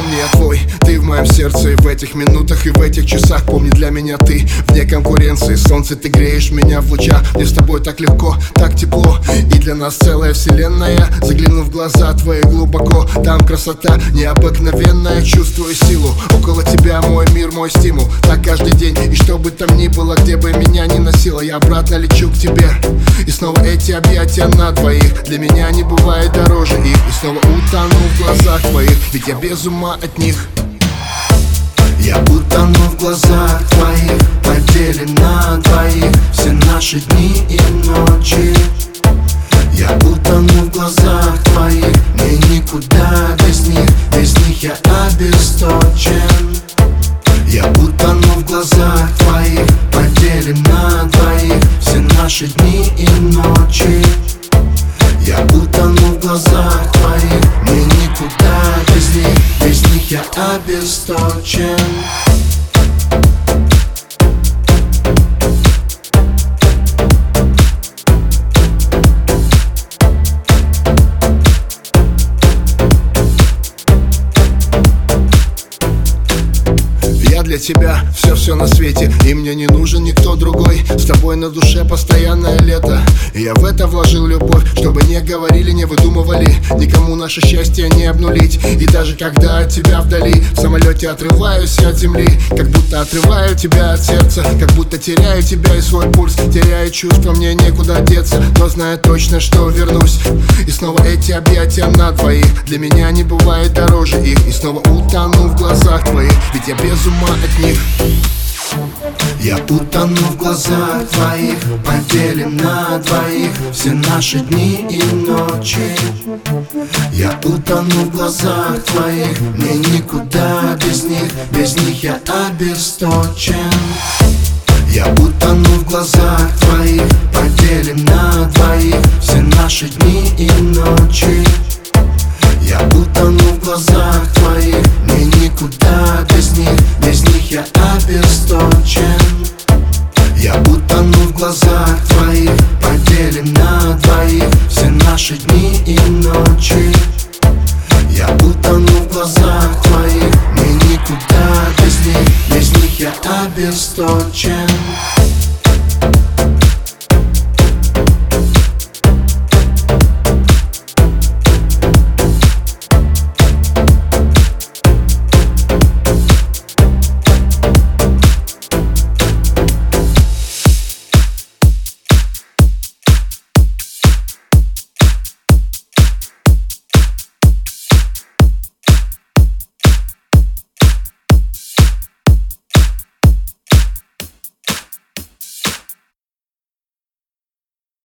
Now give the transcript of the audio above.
Помни я твой, ты в моем сердце И в этих минутах и в этих часах. Помни для меня ты вне конкуренции. Солнце ты греешь меня в лучах. Мне с тобой так легко, так тепло. И для нас целая вселенная. Заглянув в глаза твои глубоко Там красота необыкновенная. Чувствую силу, около тебя мой мир, мой стимул. Так каждый день, и что бы там ни было Где бы меня ни носило, я обратно лечу к тебе И снова эти объятия на двоих. Для меня не бывает дороже их. И снова утону в глазах твоих Ведь я без ума от них. Я утону в глазах твоих Поделен на двоих. Все наши дни и ночи. Я утону в глазах твоих Мне никуда без них. Без них я обесточен. Я утону в глазах наши дни и ночи. Я утону в глазах твоих. Мне никуда без них. Без них я обесточен для тебя. Все-все на свете И мне не нужен никто другой. С тобой на душе постоянное лето. И я в это вложил любовь Чтобы не говорили, не выдумывали. Никому наше счастье не обнулить. И даже когда от тебя вдали В самолете отрываюсь от земли. Как будто отрываю тебя от сердца. Как будто теряю тебя и свой пульс. Теряю чувства, мне некуда деться. Но знаю точно, что вернусь. И снова эти объятия на двоих. Для меня не бывает дороже их. И снова утону в глазах твоих. Ведь я без ума от них я утону в глазах твоих Поделим на двоих. Все наши дни и ночи. Я утону в глазах твоих Мне никуда без них. Без них я обесточен. Я утону в глазах твоих Поделим на двоих. Все наши дни и ночи обесточен